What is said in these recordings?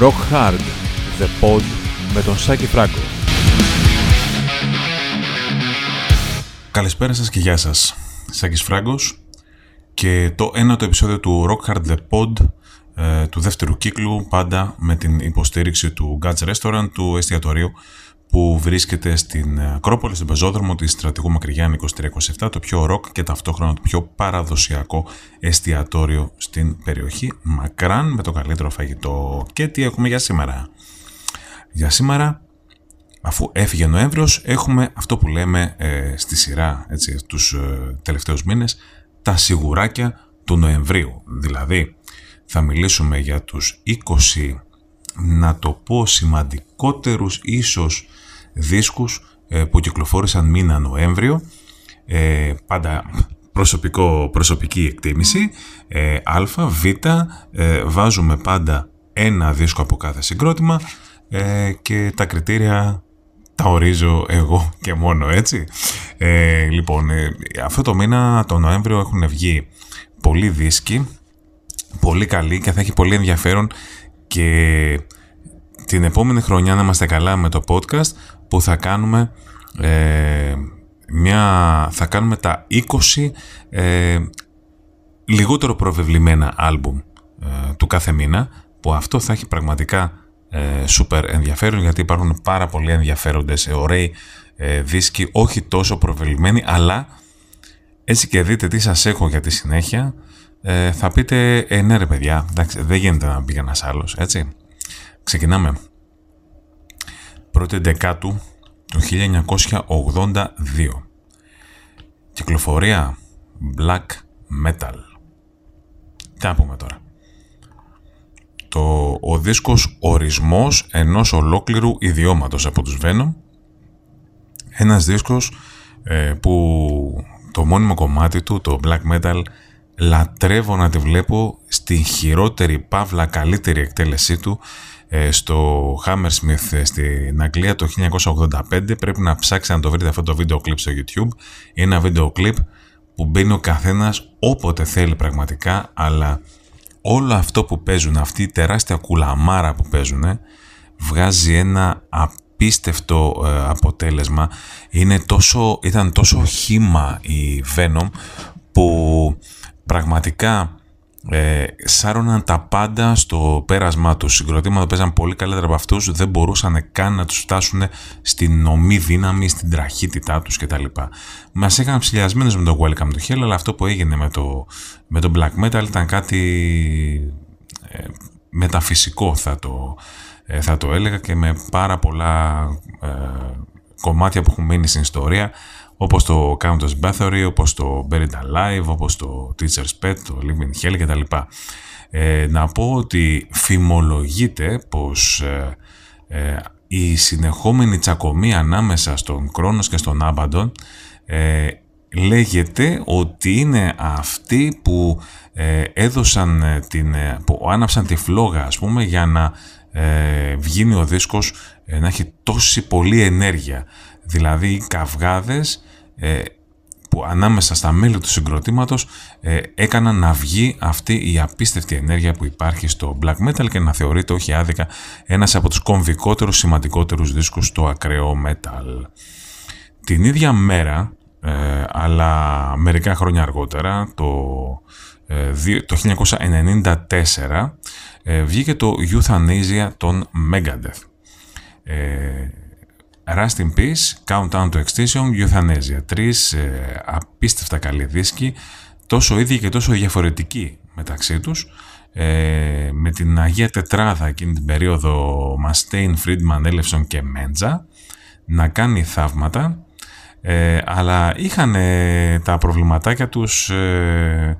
Rock Hard, The Pod με τον Σάκη Φράγκο. Καλησπέρα σας και γεια σας. Σάκης Φράγκος και το ένατο επεισόδιο του Rock Hard The Pod ε, του δεύτερου κύκλου πάντα με την υποστήριξη του Guts Restaurant του εστιατορίου που βρίσκεται στην Ακρόπολη, στην πεζόδρομο της Στρατηγού Μακρυγιάννη 2327, το πιο ροκ και ταυτόχρονα το πιο παραδοσιακό εστιατόριο στην περιοχή, μακράν με το καλύτερο φαγητό. Και τι έχουμε για σήμερα; Για σήμερα, αφού έφυγε Νοέμβριος, έχουμε αυτό που λέμε ε, στη σειρά, έτσι, τους ε, τελευταίους μήνες, τα σιγουράκια του Νοεμβρίου. Δηλαδή, θα μιλήσουμε για τους 20 να το πω σημαντικότερους ίσως δίσκους ε, που κυκλοφόρησαν μήνα Νοέμβριο. Ε, πάντα προσωπικό, προσωπική εκτίμηση. Ε, α, β βάζουμε πάντα ένα δίσκο από κάθε συγκρότημα και τα κριτήρια τα ορίζω εγώ και μόνο έτσι. Λοιπόν αυτό το μήνα το Νοέμβριο έχουν βγει πολλοί δίσκοι πολύ καλοί και θα έχει πολύ ενδιαφέρον και την επόμενη χρονιά να είμαστε καλά με το podcast που θα κάνουμε ε, μια, θα κάνουμε τα 20 ε, λιγότερο προβεβλημένα άλμπουμ ε, του κάθε μήνα που αυτό θα έχει πραγματικά ε, super ενδιαφέρον γιατί υπάρχουν πάρα πολλοί ενδιαφέροντες, ωραίοι ε, δίσκοι, όχι τόσο προβεβλημένοι αλλά έτσι και δείτε τι σας έχω για τη συνέχεια ε, θα πείτε, ε, ναι ρε παιδιά, εντάξει, δεν γίνεται να μπει ένα άλλος, έτσι. Ξεκινάμε. Πρώτη δεκάτου του 1982. Κυκλοφορία Black Metal. Τι να πούμε τώρα. Το, ο δίσκος ορισμός ενός ολόκληρου ιδιώματος από τους Venom. Ένας δίσκος ε, που το μόνιμο κομμάτι του, το Black Metal, λατρεύω να τη βλέπω στην χειρότερη παύλα καλύτερη εκτέλεσή του ε, στο Hammersmith ε, στην Αγγλία το 1985 πρέπει να ψάξετε να το βρείτε αυτό το βίντεο κλιπ στο YouTube. Είναι ένα βίντεο κλιπ που μπαίνει ο καθένας όποτε θέλει πραγματικά αλλά όλο αυτό που παίζουν αυτή η τεράστια κουλαμάρα που παίζουν βγάζει ένα απίστευτο ε, αποτέλεσμα. Είναι τόσο, ήταν τόσο χήμα η Venom που πραγματικά ε, σάρωναν τα πάντα στο πέρασμά τους. Συγκροτήματα παίζαν πολύ καλύτερα από αυτούς, δεν μπορούσαν καν να τους φτάσουν στην νομή δύναμη, στην τραχύτητά τους κτλ. Μας έκαναν ψηλιασμένους με το Welcome to Hell, αλλά αυτό που έγινε με το, με το Black Metal ήταν κάτι ε, μεταφυσικό θα το, ε, θα το έλεγα και με πάρα πολλά κομμάτια που έχουν μείνει στην ιστορία όπως το Countess Bathory, όπως το Buried Alive, όπως το Teacher's Pet, το Living Hell κτλ. Ε, να πω ότι φημολογείται πως ε, ε, η συνεχόμενη τσακωμή ανάμεσα στον Κρόνος και στον Άμπαντον ε, λέγεται ότι είναι αυτοί που ε, έδωσαν την, που άναψαν τη φλόγα ας πούμε για να βγει ο δίσκος να έχει τόση πολλή ενέργεια δηλαδή οι καυγάδες ε, που ανάμεσα στα μέλη του συγκροτήματος ε, έκαναν να βγει αυτή η απίστευτη ενέργεια που υπάρχει στο black metal και να θεωρείται όχι άδικα ένας από τους κομβικότερους σημαντικότερους δίσκους στο ακραίο metal. Την ίδια μέρα, ε, αλλά μερικά χρόνια αργότερα, το, το 1994, βγήκε το Euthanasia των Megadeth. Rust in Peace, Countdown to Extinction, Euthanasia. Τρεις ε, απίστευτα καλοί δίσκοι, τόσο ίδιοι και τόσο διαφορετικοί μεταξύ τους. Ε, με την Αγία Τετράδα εκείνη την περίοδο Μαστέιν, Φρίντμαν, Έλευσον και Μέντζα να κάνει θαύματα ε, αλλά είχαν τα προβληματάκια τους ε,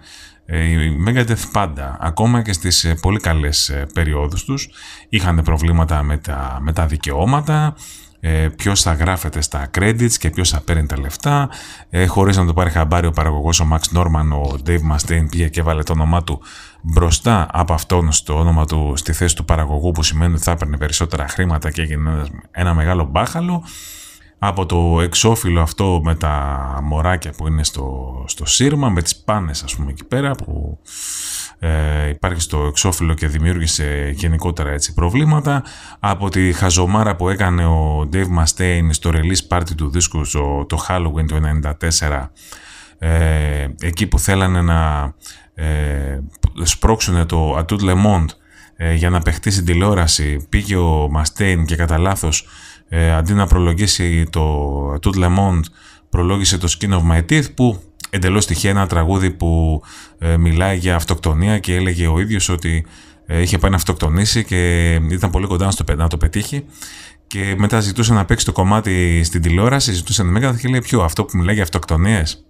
οι Megadeth πάντα, ακόμα και στις πολύ καλές περιόδους τους είχαν προβλήματα με τα, με τα δικαιώματα ε, ποιος θα γράφεται στα credits και ποιος θα παίρνει τα λεφτά. Ε, Χωρίς να το πάρει χαμπάρι ο παραγωγός ο Max Norman, ο Dave Mustaine πήγε και έβαλε το όνομά του μπροστά από αυτόν στο όνομα του στη θέση του παραγωγού, που σημαίνει ότι θα έπαιρνε περισσότερα χρήματα και έγινε ένα μεγάλο μπάχαλο. Από το εξώφυλλο αυτό με τα μωράκια που είναι στο, στο σύρμα, με τις πάνες ας πούμε εκεί πέρα που ε, υπάρχει στο εξώφυλλο και δημιούργησε γενικότερα έτσι προβλήματα, από τη χαζομάρα που έκανε ο Dave Mustaine στο release party του δίσκου στο, το Halloween του 1994, ε, εκεί που θέλανε να ε, σπρώξουν το Atout Le Monde ε, για να παιχτεί στην τηλεόραση, πήγε ο Mustaine και κατά λάθος ε, αντί να προλογίσει το Tout Le Monde, προλόγησε το Skin of My Teeth που εντελώς τυχαία ένα τραγούδι που ε, μιλάει για αυτοκτονία και έλεγε ο ίδιος ότι ε, είχε πάει να αυτοκτονήσει και ήταν πολύ κοντά στο, να το πετύχει και μετά ζητούσε να παίξει το κομμάτι στην τηλεόραση, ζητούσε να μέγα και λέει ποιο, αυτό που μιλάει για αυτοκτονίες;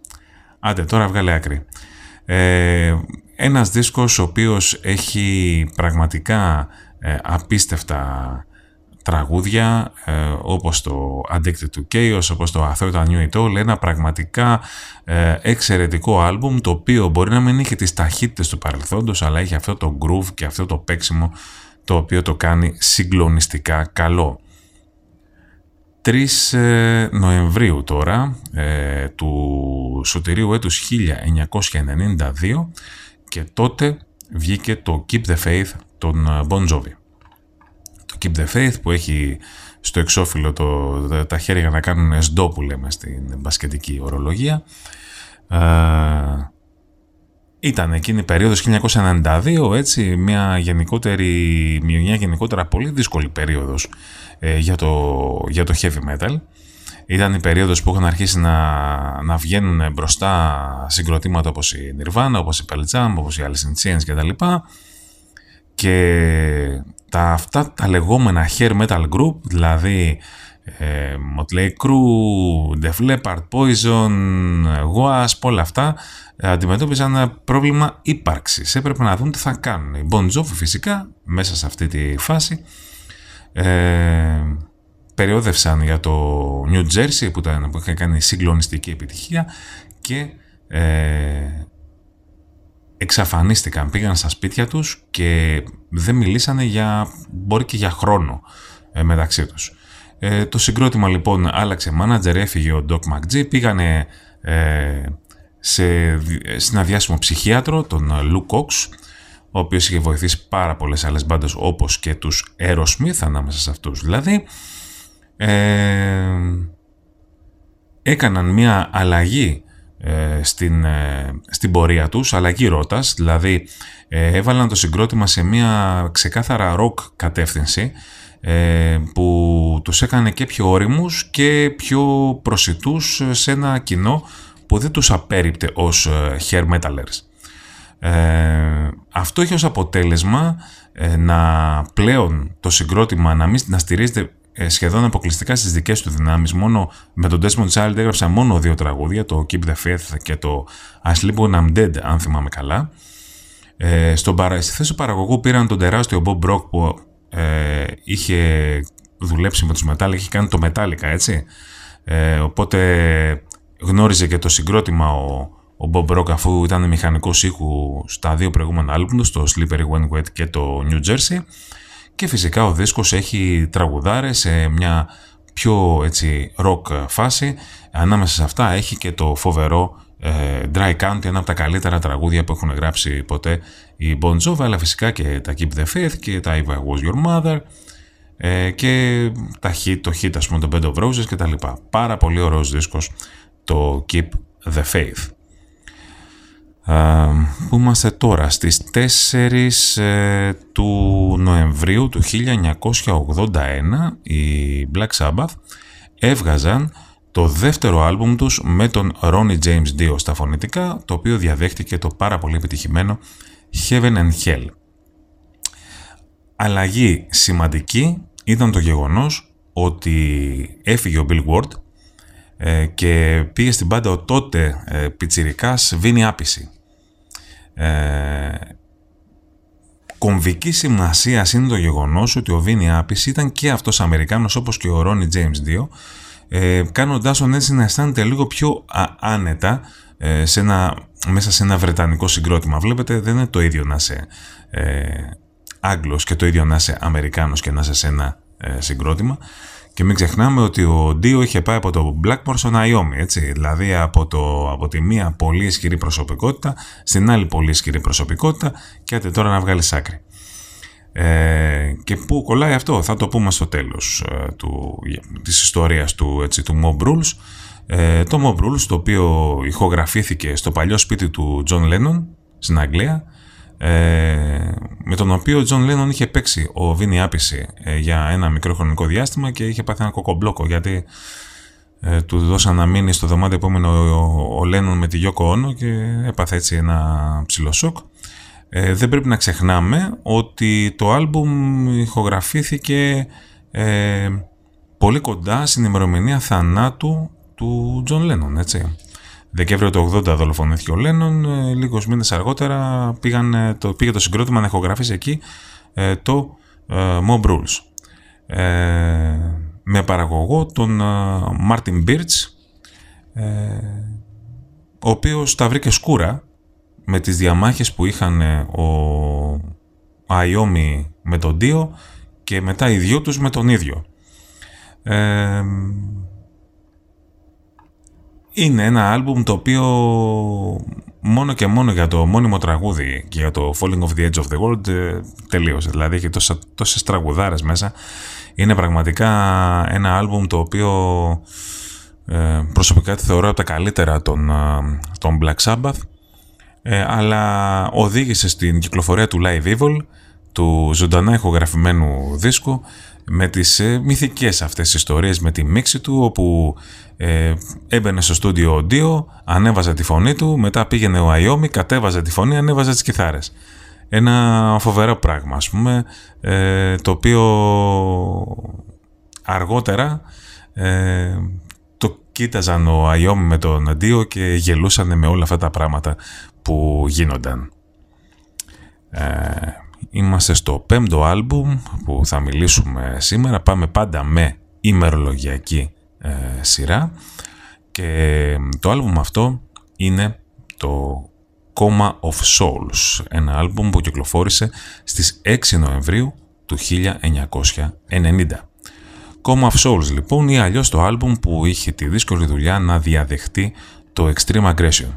Άντε, τώρα βγάλε άκρη. Ε, ένας δίσκος ο οποίος έχει πραγματικά ε, απίστευτα τραγούδια ε, όπως το Addicted to Chaos, όπως το I Thought I Knew It All, ένα πραγματικά ε, εξαιρετικό άλμπουμ το οποίο μπορεί να μην είχε τις ταχύτητες του παρελθόντος αλλά έχει αυτό το groove και αυτό το παίξιμο το οποίο το κάνει συγκλονιστικά καλό. 3 ε, Νοεμβρίου τώρα ε, του σωτηρίου έτους 1992 και τότε βγήκε το Keep the Faith των Bon Jovi. Keep the Faith που έχει στο εξώφυλλο το, τα χέρια να κάνουν εσντό που λέμε στην μπασκετική ορολογία. Ε, ήταν εκείνη η περίοδος 1992, έτσι, μια γενικότερη, μια γενικότερα πολύ δύσκολη περίοδος ε, για, το, για το heavy metal. Ήταν η περίοδος που είχαν αρχίσει να, να βγαίνουν μπροστά συγκροτήματα όπως η Nirvana, όπως η Pearl Jam, όπως η Alice in Chains κτλ. Και τα, αυτά τα λεγόμενα hair metal group, δηλαδή ε, Motley Crue, Def Leppard, Poison, Wasp, όλα αυτά αντιμετώπιζαν ένα πρόβλημα ύπαρξης. Έπρεπε να δουν τι θα κάνουν. Η Bon Jovi φυσικά μέσα σε αυτή τη φάση ε, περιόδευσαν για το New Jersey που, ήταν, που είχε κάνει συγκλονιστική επιτυχία και ε, εξαφανίστηκαν, πήγαν στα σπίτια τους και δεν μιλήσανε για, μπορεί και για χρόνο ε, μεταξύ τους. Ε, το συγκρότημα λοιπόν άλλαξε manager, έφυγε ο Doc McGee, πήγανε ε, σε συναδιάσιμο ψυχίατρο, τον Lou Cox, ο οποίος είχε βοηθήσει πάρα πολλές άλλες μπάντες όπως και τους Aerosmith ανάμεσα σε αυτούς δηλαδή. Ε, έκαναν μια αλλαγή ε, στην, ε, στην πορεία τους, αλλαγή ρότας, δηλαδή ε, έβαλαν το συγκρότημα σε μια ξεκάθαρα ροκ κατεύθυνση που τους έκανε και πιο όριμους και πιο προσιτούς σε ένα κοινό που δεν τους απέριπτε ως hair metalers. αυτό έχει ως αποτέλεσμα να πλέον το συγκρότημα να μην να στηρίζεται ε, σχεδόν αποκλειστικά στις δικές του δυνάμεις. Μόνο με τον Desmond Child έγραψα μόνο δύο τραγούδια, το Keep the Faith και το I Sleep When I'm Dead, αν θυμάμαι καλά. Ε, στον, στη θέση του παραγωγού πήραν τον τεράστιο Bob Brock που ε, είχε δουλέψει με τους Metallica, είχε κάνει το Metallica, έτσι. Ε, οπότε γνώριζε και το συγκρότημα ο, ο Bob Brock αφού ήταν μηχανικός ήχου στα δύο προηγούμενα άλμπουμ, το Slippery When Wet και το New Jersey. Και φυσικά ο δίσκος έχει τραγουδάρες σε μια πιο έτσι rock φάση. Ανάμεσα σε αυτά έχει και το φοβερό ε, Dry County, ένα από τα καλύτερα τραγούδια που έχουν γράψει ποτέ οι Bon Jovi, αλλά φυσικά και τα Keep the Faith και τα If I Was Your Mother ε, και τα hit, το hit ας πούμε το Band of Roses και τα λοιπά. Πάρα πολύ ωραίος δίσκος το Keep the Faith που είμαστε τώρα; Στις 4 ε, του Νοεμβρίου του 1981 οι Black Sabbath έβγαζαν το δεύτερο άλμπουμ τους με τον Ronnie James Dio στα φωνητικά το οποίο διαδέχτηκε το πάρα πολύ επιτυχημένο Heaven and Hell. Αλλαγή σημαντική ήταν το γεγονός ότι έφυγε ο Bill Ward ε, και πήγε στην πάντα ο τότε ε, πιτσιρικάς Βίνι Άπηση ε, κομβική σημασία είναι το γεγονός ότι ο Βίνι Άπης ήταν και αυτός Αμερικάνος όπως και ο Ρόνι James 2 ε, κάνοντάς τον έτσι να αισθάνεται λίγο πιο άνετα ε, σε ένα, μέσα σε ένα βρετανικό συγκρότημα. Βλέπετε δεν είναι το ίδιο να είσαι ε, Άγγλος και το ίδιο να είσαι Αμερικάνος και να είσαι σε ένα ε, συγκρότημα Και μην ξεχνάμε ότι ο Ντίο είχε πάει από το Blackmore στο Naomi, έτσι. Δηλαδή από, το, από τη μία πολύ ισχυρή προσωπικότητα στην άλλη πολύ ισχυρή προσωπικότητα και άντε τώρα να βγάλεις άκρη. Ε, και πού κολλάει αυτό, θα το πούμε στο τέλος ε, του, της ιστορίας του, έτσι, του Mob Rules. Ε, το Mob Rules, το οποίο ηχογραφήθηκε στο παλιό σπίτι του John Lennon στην Αγγλία, ε, με τον οποίο ο Τζον Λένον είχε παίξει ο Vinny Appice ε, για ένα μικρό χρονικό διάστημα και είχε πάθει ένα κοκομπλόκο γιατί ε, του δώσαν να μείνει στο δωμάτιο που έμενε ο, ο Λένον με τη Γιόκο Όνο και έπαθε έτσι ένα ψιλοσόκ. Ε, δεν πρέπει να ξεχνάμε ότι το άλμπουμ ηχογραφήθηκε ε, πολύ κοντά στην ημερομηνία θανάτου του Τζον Λένον, έτσι. Δεκέμβριο του 80 δολοφονήθηκε ο Λένον, ε, λίγους μήνες αργότερα πήγαν, το, πήγε το συγκρότημα να ηχογραφήσει εκεί ε, το ε, Mob Rules. με παραγωγό τον Μάρτιν Μπιρτς, ο οποίος τα βρήκε σκούρα με τις διαμάχες που είχαν ο Αϊόμι με τον Δίο και μετά οι δυο τους με τον ίδιο. Είναι ένα άλμπουμ το οποίο μόνο και μόνο για το μόνιμο τραγούδι και για το Falling of the Edge of the World ε, τελείωσε. Δηλαδή έχει τόσα, τόσες τραγουδάρες μέσα. Είναι πραγματικά ένα άλμπουμ το οποίο ε, προσωπικά τη θεωρώ από τα καλύτερα των, ε, Black Sabbath ε, αλλά οδήγησε στην κυκλοφορία του Live Evil του ζωντανά ηχογραφημένου δίσκου με τις ε, μυθικές αυτές ιστορίες με τη μίξη του όπου ε, έμπαινε στο στούντιο ο Ντίο, ανέβαζε τη φωνή του, μετά πήγαινε ο Αϊόμι, κατέβαζε τη φωνή, ανέβαζε τις κιθάρες. Ένα φοβερό πράγμα ας πούμε, ε, το οποίο αργότερα ε, το κοίταζαν ο Αϊόμι με τον Ντίο και γελούσαν με όλα αυτά τα πράγματα που γίνονταν. Ε, Είμαστε στο πέμπτο άλμπουμ που θα μιλήσουμε σήμερα. Πάμε πάντα με ημερολογιακή ε, σειρά και το άλμπουμ αυτό είναι το Coma of Souls, ένα άλμπουμ που κυκλοφόρησε στις 6 Νοεμβρίου του 1990. Coma of Souls λοιπόν ή αλλιώς το άλμπουμ που είχε τη δύσκολη δουλειά να διαδεχτεί το Extreme Aggression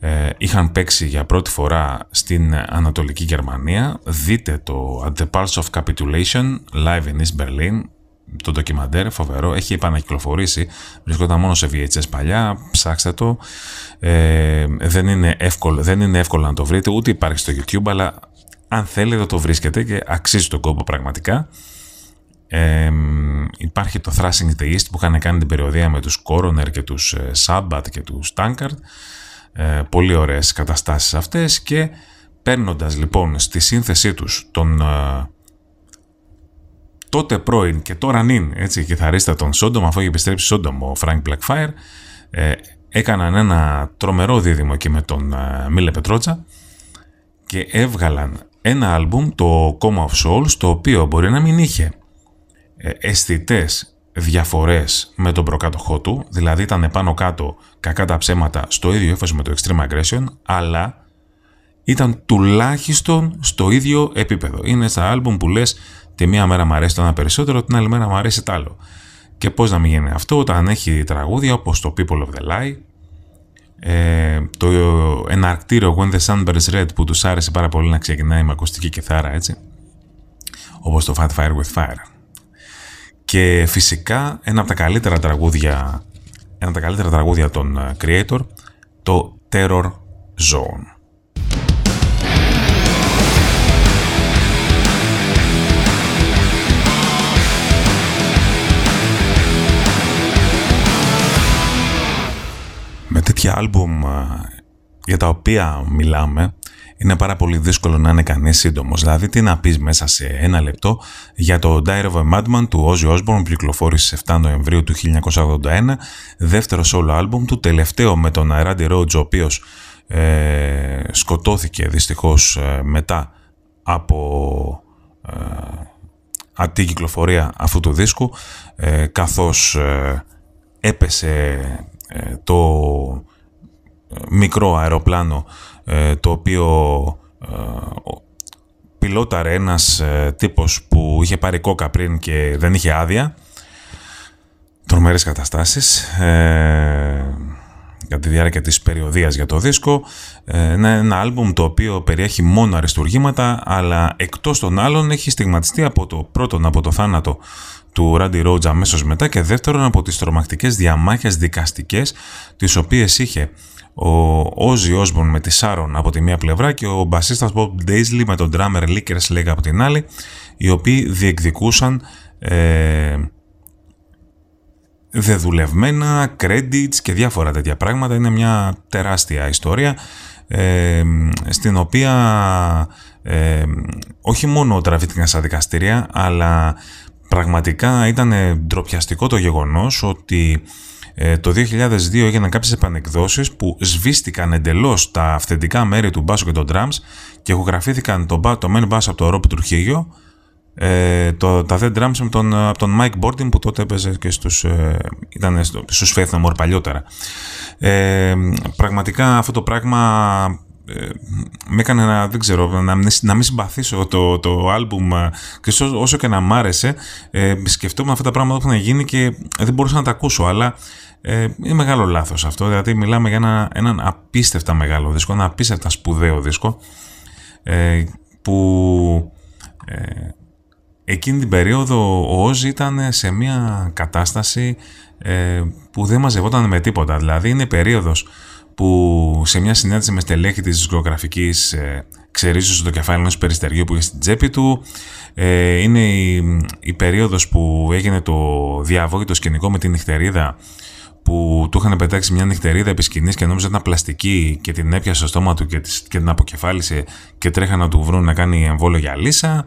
ε, είχαν παίξει για πρώτη φορά στην Ανατολική Γερμανία. Δείτε το At the Pulse of Capitulation live in East Berlin. Το ντοκιμαντέρ φοβερό, έχει επανακυκλοφορήσει, βρισκόταν μόνο σε VHS παλιά, ψάξτε το. Ε, δεν, είναι εύκολο, δεν είναι εύκολο να το βρείτε, ούτε υπάρχει στο YouTube, αλλά αν θέλετε το βρίσκετε και αξίζει τον κόπο πραγματικά. Ε, υπάρχει το Thrashing the East που είχαν κάνει την περιοδία με τους Coroner και τους ε, Sabbat και τους Tankard ε, πολύ ωραίες καταστάσεις αυτές και παίρνοντας λοιπόν στη σύνθεσή τους τον ε, τότε πρώην και τώρα νυν έτσι, κιθαρίστα τον Sodom αφού έχει επιστρέψει Sodom ο Frank Blackfire ε, έκαναν ένα τρομερό δίδυμο εκεί με τον ε, Mille Petrozza και έβγαλαν ένα άλμπουμ το Coma of Souls το οποίο μπορεί να μην είχε ε, αισθητές διαφορές με τον προκάτοχό του, δηλαδή ήταν πάνω κάτω κακά τα ψέματα στο ίδιο ύφος με το Extreme Aggression, αλλά ήταν τουλάχιστον στο ίδιο επίπεδο. Είναι στα άλμπουμ που λες τη μία μέρα μου αρέσει το ένα περισσότερο, την άλλη μέρα μου αρέσει το άλλο. Και πώς να μην γίνει αυτό όταν έχει τραγούδια όπως το People of the Lie, ε, το εναρκτήριο When the Sun Burns Red που τους άρεσε πάρα πολύ να ξεκινάει με ακουστική κιθάρα έτσι, όπως το Fat Fire with Fire. Και φυσικά ένα από τα καλύτερα τραγούδια, ένα από τα καλύτερα τραγούδια των ε, Creator, το Terror Zone. Με τέτοια άλμπουμ ε, για τα οποία μιλάμε, είναι πάρα πολύ δύσκολο να είναι κανείς σύντομος. Δηλαδή, τι να πεις μέσα σε ένα λεπτό για το Diary of a Madman του Ozzy Osbourne που κυκλοφόρησε 7 Νοεμβρίου του 1981, δεύτερο solo album του, τελευταίο με τον Randy Rhodes, ο οποίος ε, σκοτώθηκε δυστυχώς ε, μετά από ε, την κυκλοφορία αυτού του δίσκου, ε, καθώς ε, έπεσε το μικρό αεροπλάνο ε, το οποίο ε, πιλόταρε ένας ε, τύπος που είχε πάρει κόκα πριν και δεν είχε άδεια τρομερές καταστάσεις ε, κατά τη διάρκεια της περιοδίας για το δίσκο. Ε, είναι ένα άλμπουμ το οποίο περιέχει μόνο αριστουργήματα, αλλά εκτός των άλλων έχει στιγματιστεί από το πρώτον από το θάνατο του Ράντι Ρότζ αμέσως μετά και δεύτερον από τις τρομακτικές διαμάχες δικαστικές τις οποίες είχε ο Όζι Όσμπορν με τη Σάρον από τη μία πλευρά και ο μπασίστας Bob Daisley με τον drummer Lickers Leg από την άλλη οι οποίοι διεκδικούσαν ε, δεδουλευμένα, credits και διάφορα τέτοια πράγματα. Είναι μια τεράστια ιστορία ε, στην οποία ε, όχι μόνο τραβήθηκαν στα δικαστήρια αλλά πραγματικά ήταν ντροπιαστικό το γεγονός ότι ε, το 2002 έγιναν κάποιες επανεκδόσεις που σβήστηκαν εντελώς τα αυθεντικά μέρη του μπάσου και των drums και ηχογραφήθηκαν το, το main bass από το Ρόπ Τρουχίγιο ε, το, τα The Drums από τον, από τον Mike Bordin που τότε έπαιζε και στους, ε, ήταν στους Faith No More παλιότερα. Ε, πραγματικά αυτό το πράγμα ε, με έκανε να, δεν ξέρω, να, να μην συμπαθήσω το, το άλμπουμ ε, και όσο και να μ' άρεσε ε, σκεφτόμουν αυτά τα πράγματα που έχουν γίνει και δεν μπορούσα να τα ακούσω αλλά ε, είναι μεγάλο λάθος αυτό δηλαδή μιλάμε για ένα, έναν απίστευτα μεγάλο δίσκο ένα απίστευτα σπουδαίο δίσκο ε, που ε, εκείνη την περίοδο ο Όζ ήταν σε μια κατάσταση ε, που δεν μαζευόταν με τίποτα. Δηλαδή είναι περίοδος που σε μια συνάντηση με στελέχη της δισκογραφικής ε, ξερίζωσε το κεφάλι ενός περιστεριού που είχε στην τσέπη του. Ε, είναι η, η περίοδος που έγινε το διαβόητο σκηνικό με την νυχτερίδα που του είχαν πετάξει μια νυχτερίδα επί σκηνής και νόμιζε ότι ήταν πλαστική και την έπιασε στο στόμα του και, και την αποκεφάλισε και τρέχανε να του βρουν να κάνει εμβόλιο για λύσα.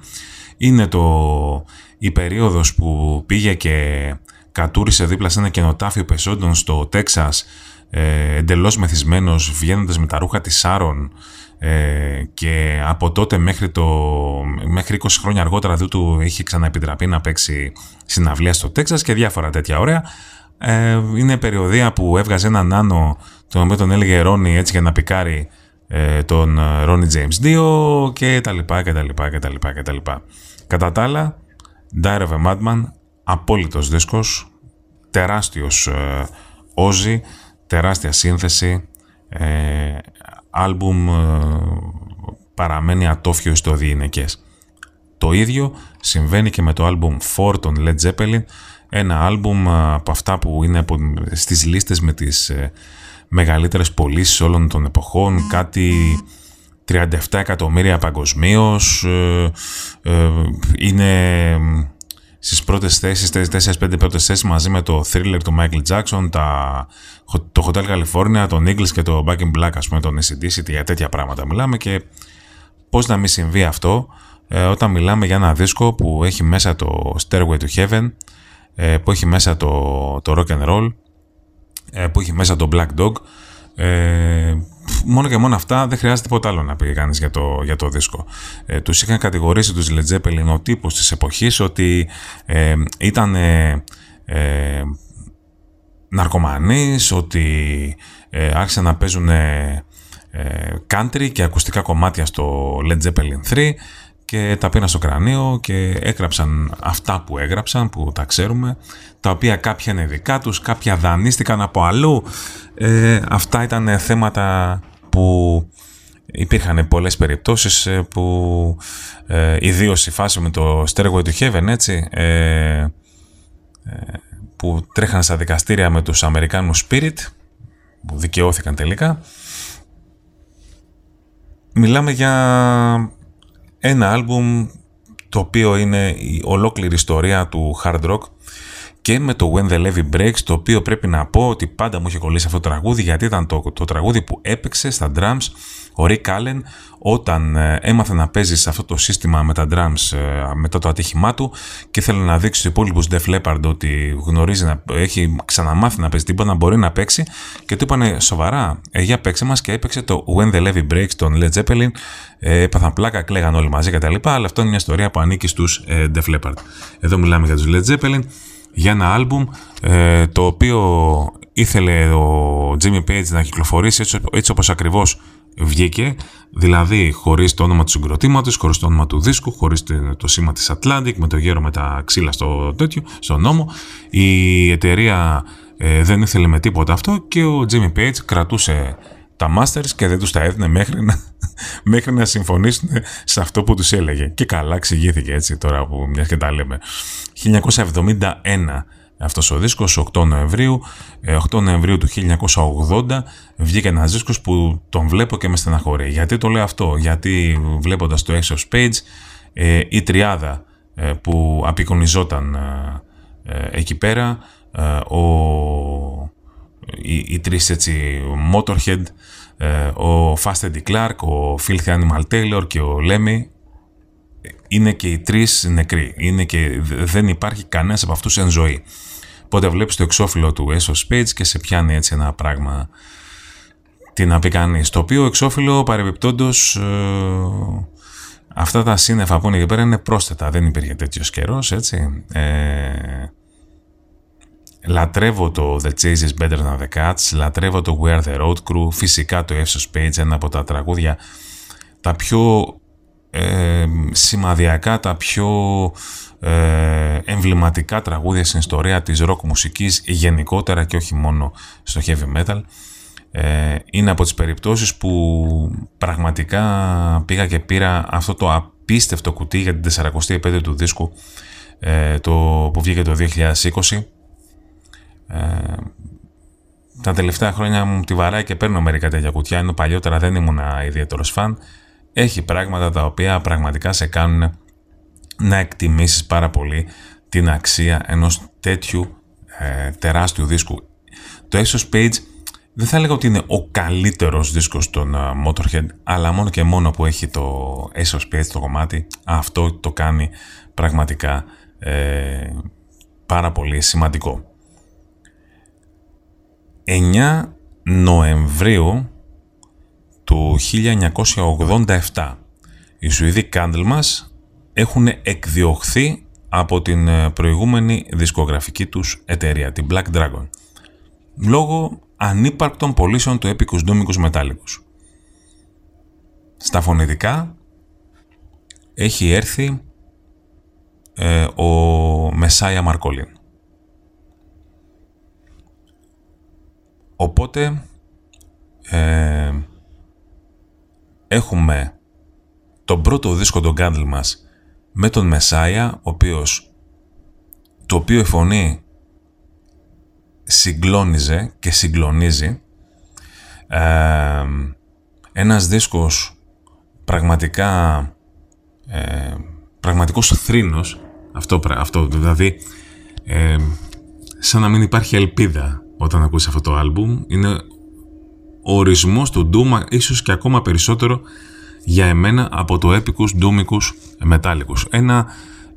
Είναι το, η περίοδος που πήγε και κατούρισε δίπλα σε ένα κενοτάφιο πεσόντων στο Τέξας ε, εντελώς μεθυσμένος βγαίνοντας με τα ρούχα της Σάρων ε, και από τότε μέχρι, το, μέχρι 20 χρόνια αργότερα δεν του είχε ξαναεπιτραπεί να παίξει συναυλία στο Τέξας και διάφορα τέτοια ωραία. Ε, είναι περιοδία που έβγαζε έναν άνω τον οποίο τον έλεγε Ρόνι έτσι για να πικάρει ε, τον Ρόνι James 2 και τα λοιπά και τα λοιπά και τα λοιπά και τα λοιπά. Κατά τα άλλα, Dire of a Madman, απόλυτος δίσκος, τεράστιος ε, όζι, τεράστια σύνθεση, ε, άλμπουμ ε, παραμένει ατόφιο στο διηνεκές. Το ίδιο συμβαίνει και με το άλμπουμ 4 των Led Zeppelin, ένα άλμπουμ ε, από αυτά που είναι από, στις λίστες με τις ε, μεγαλύτερες πωλήσεις όλων των εποχών, κάτι 37 εκατομμύρια παγκοσμίως. Ε, ε, είναι στις πρώτες θέσεις, 4-5 πρώτες θέσεις μαζί με το Thriller του Michael Jackson, τα, το Hotel California, τον Eagles και το Back in Black, ας πούμε, τον ACDC, για τέτοια πράγματα μιλάμε και πώς να μην συμβεί αυτό ε, όταν μιλάμε για ένα δίσκο που έχει μέσα το Stairway to Heaven, ε, που έχει μέσα το, το Rock and Roll, ε, που έχει μέσα το Black Dog, ε, μόνο και μόνο αυτά δεν χρειάζεται τίποτα άλλο να πει κανείς για το, για το δίσκο. Ε, τους είχαν κατηγορήσει τους Led Zeppelin ο τύπος της εποχής ότι ε, ήταν ε, ε, ναρκωμανείς, ότι ε, άρχισαν να παίζουν ε, country και ακουστικά κομμάτια στο Led Zeppelin 3 και τα πήραν στο κρανίο και έγραψαν αυτά που έγραψαν, που τα ξέρουμε, τα οποία κάποια είναι δικά τους, κάποια δανείστηκαν από αλλού. Ε, αυτά ήταν θέματα που υπήρχαν πολλές περιπτώσεις ε, που ε, ιδίως η φάση με το Stairway to Heaven, έτσι, ε, ε, που τρέχαν στα δικαστήρια με τους Αμερικάνους Spirit, που δικαιώθηκαν τελικά. Μιλάμε για ένα άλμπουμ το οποίο είναι η ολόκληρη ιστορία του hard rock και με το When the Levy Breaks, το οποίο πρέπει να πω ότι πάντα μου είχε κολλήσει αυτό το τραγούδι, γιατί ήταν το, το τραγούδι που έπαιξε στα drums ο Rick Allen όταν ε, έμαθε να παίζει σε αυτό το σύστημα με τα drums ε, μετά το ατύχημά του και ήθελε να δείξει στους υπόλοιπους Def Leppard ότι γνωρίζει να έχει ξαναμάθει να παίζει τίποτα, να μπορεί να παίξει και του είπανε σοβαρά, ε, για παίξε μας και έπαιξε το When the Levy Breaks των Led Zeppelin, ε, έπαθαν πλάκα, κλαίγαν όλοι μαζί κτλ. Αλλά αυτό είναι μια ιστορία που ανήκει στους ε, Def Leppard. Εδώ μιλάμε για τους Led Zeppelin για ένα άλμπουμ ε, το οποίο ήθελε ο Jimmy Page να κυκλοφορήσει έτσι, έτσι όπως ακριβώς βγήκε, δηλαδή χωρίς το όνομα του συγκροτήματος, χωρίς το όνομα του δίσκου, χωρίς το σήμα της Atlantic, με το γέρο με τα ξύλα στο τέτοιο, στο νόμο. Η εταιρεία ε, δεν ήθελε με τίποτα αυτό και ο Jimmy Page κρατούσε τα masters και δεν τους τα έδινε μέχρι να, μέχρι να συμφωνήσουν σε αυτό που τους έλεγε. Και καλά εξηγήθηκε έτσι τώρα που μιας και τα λέμε. 1971 αυτός ο δίσκος, 8 Νοεμβρίου. 8 ε, Νοεμβρίου του 1980 βγήκε ένας δίσκος που τον βλέπω και με στεναχωρεί. Γιατί το λέω αυτό, γιατί βλέποντας το Ace of Spades ε, η τριάδα ε, που απεικονιζόταν εκεί πέρα, ο, οι, οι τρεις έτσι Motorhead, ο Fast Eddie Clark, ο Filthy Animal Taylor και ο Lemmy είναι και οι τρεις νεκροί. Είναι και δεν υπάρχει κανένας από αυτούς εν ζωή. Οπότε βλέπεις το εξώφυλλο του Ace of Spades και σε πιάνει έτσι ένα πράγμα τι να πει κανείς. Το οποίο εξώφυλλο παρεμπιπτόντως ε, αυτά τα σύννεφα που είναι εκεί πέρα είναι πρόσθετα. Δεν υπήρχε τέτοιος καιρός, έτσι. Ε, λατρεύω το The Chase is Better Than the Cats, λατρεύω το We Are The Road Crew, φυσικά το Ace of Spades, ένα από τα τραγούδια τα πιο ε, σημαδιακά, τα πιο ε, εμβληματικά τραγούδια στην ιστορία της rock μουσικής γενικότερα και όχι μόνο στο heavy metal. Ε, είναι από τις περιπτώσεις που πραγματικά πήγα και πήρα αυτό το απίστευτο κουτί για την 40η επέτειο του δίσκου ε, το, που βγήκε το 2020. Ε, τα τελευταία χρόνια μου τη βαράει και παίρνω μερικά τέτοια κουτιά, ενώ παλιότερα δεν ήμουν ιδιαίτερος φαν. Έχει πράγματα τα οποία πραγματικά σε κάνουν να εκτιμήσεις πάρα πολύ την αξία ενός τέτοιου ε, τεράστιου δίσκου. Το Ace of Spades δεν θα έλεγα ότι είναι ο καλύτερος δίσκος των uh, Motorhead, αλλά μόνο και μόνο που έχει το Ace of Spades το κομμάτι, αυτό το κάνει πραγματικά ε, πάρα πολύ σημαντικό. 9 Νοεμβρίου του 1987 οι Σουηδοί Candlemas έχουν εκδιωχθεί από την ε, προηγούμενη δισκογραφική τους εταιρεία, την Black Dragon, λόγω ανύπαρκτων πωλήσεων του έπικους ντόμικους μετάλλικους. Στα φωνητικά έχει έρθει ε, ο Μεσάια Μαρκόλιν. Οπότε ε, έχουμε τον πρώτο δίσκο των Candle μας με τον Μεσάια, ο οποίος, το οποίο η φωνή συγκλώνιζε και συγκλονίζει. Ε, ένας δίσκος πραγματικά ε, πραγματικός θρήνος αυτό, αυτό δηλαδή ε, σαν να μην υπάρχει ελπίδα όταν ακούσεις αυτό το άλμπουμ είναι ο ορισμός του Doom ίσως και ακόμα περισσότερο για εμένα από το έπικους ντούμικους μετάλλικους. Ένα,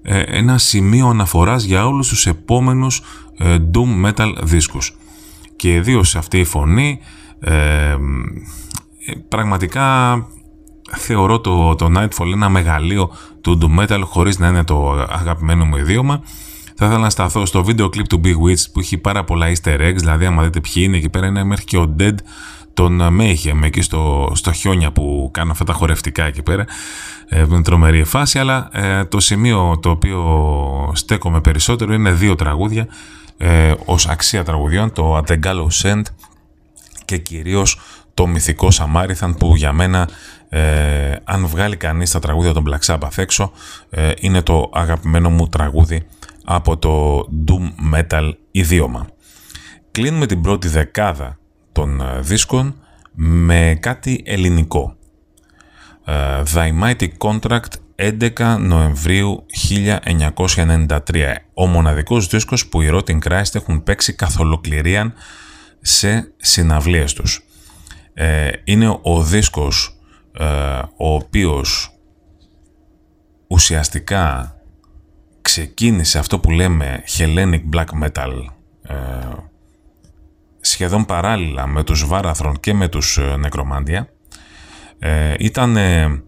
ε, ένα σημείο αναφοράς για όλους τους επόμενους ε, doom metal δίσκους. Και ιδίως σε αυτή η φωνή ε, πραγματικά θεωρώ το, το Nightfall ένα μεγαλείο του doom metal χωρίς να είναι το αγαπημένο μου ιδίωμα. Θα ήθελα να σταθώ στο βίντεο κλιπ του Big Witch που έχει πάρα πολλά easter eggs, δηλαδή άμα δείτε ποιοι είναι εκεί πέρα είναι μέχρι και ο Dead τον Mayhem εκεί στο, στο χιόνια που κάνω αυτά τα χορευτικά εκεί πέρα. Ε, με τρομερή φάση αλλά ε, το σημείο το οποίο στέκομαι περισσότερο είναι δύο τραγούδια ε, ως αξία τραγουδιών το Atengalo Send και κυρίως το μυθικό Samaritan που για μένα ε, αν βγάλει κανείς τα τραγούδια των Black Sabbath έξω ε, είναι το αγαπημένο μου τραγούδι από το Doom Metal ιδίωμα. Κλείνουμε την πρώτη δεκάδα των ε, δίσκων με κάτι ελληνικό. Uh, The Mighty Contract 11 Νοεμβρίου 1993. Ο μοναδικός δίσκος που οι Rotten Christ έχουν παίξει καθ' ολοκληρίαν σε συναυλίες τους. Ε, είναι ο δίσκος ο οποίος ουσιαστικά ξεκίνησε αυτό που λέμε Hellenic Black Metal σχεδόν παράλληλα με τους Βάραθρον και με τους ε, Νεκρομάντια. Ε, ήταν ε,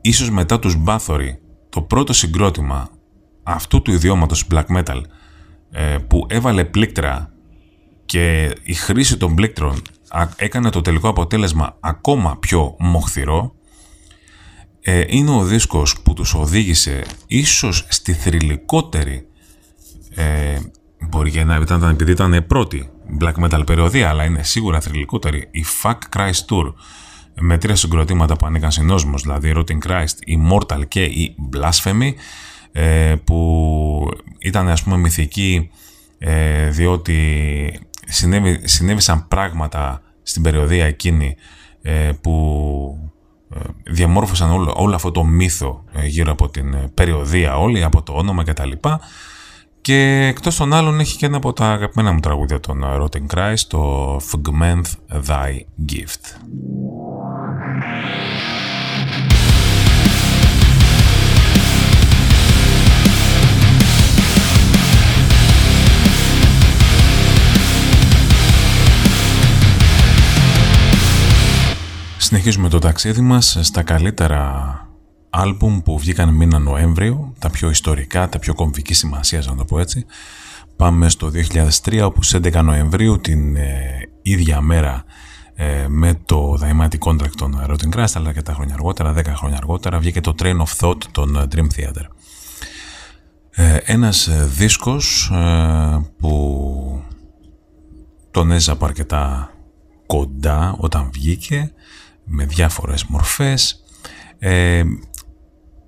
ίσως μετά τους Μπάθοροι το πρώτο συγκρότημα αυτού του ιδιώματος black metal ε, που έβαλε πλήκτρα και η χρήση των πλήκτρων έκανε το τελικό αποτέλεσμα ακόμα πιο μοχθηρό ε, είναι ο δίσκος που τους οδήγησε ίσως στη θρηλυκότερη ε, μπορεί να ήταν επειδή ήταν πρώτη black metal περιοδία αλλά είναι σίγουρα θρηλυκότερη η Fuck Christ Tour με τρία συγκροτήματα που ανήκαν συνόσμος δηλαδή Rotting Christ, Immortal και η Blasphemy ε, που ήταν ας πούμε μυθική ε, διότι συνέβη, συνέβησαν πράγματα στην περιοδία εκείνη ε, που ε, διαμόρφωσαν όλο, όλο αυτό το μύθο ε, γύρω από την περιοδία όλη, από το όνομα κτλ. Και εκτός των άλλων έχει και ένα από τα αγαπημένα μου τραγούδια των Rotten Christ, το Fugmenth Thy Gift. Συνεχίζουμε το ταξίδι μας στα καλύτερα άλμπουμ που βγήκαν μήνα Νοέμβριο, τα πιο ιστορικά, τα πιο κομβική σημασία, να το πω έτσι. Πάμε στο 2003, όπου σε 11 Νοεμβρίου, την ε, ίδια μέρα ε, με το Daimatic Contract των Rotten Crust, αλλά και τα χρόνια αργότερα, 10 χρόνια αργότερα, βγήκε το Train of Thought των Dream Theater. Ε, ένας δίσκος ε, που τον έζησα από αρκετά κοντά όταν βγήκε, με διάφορες μορφές. Ε,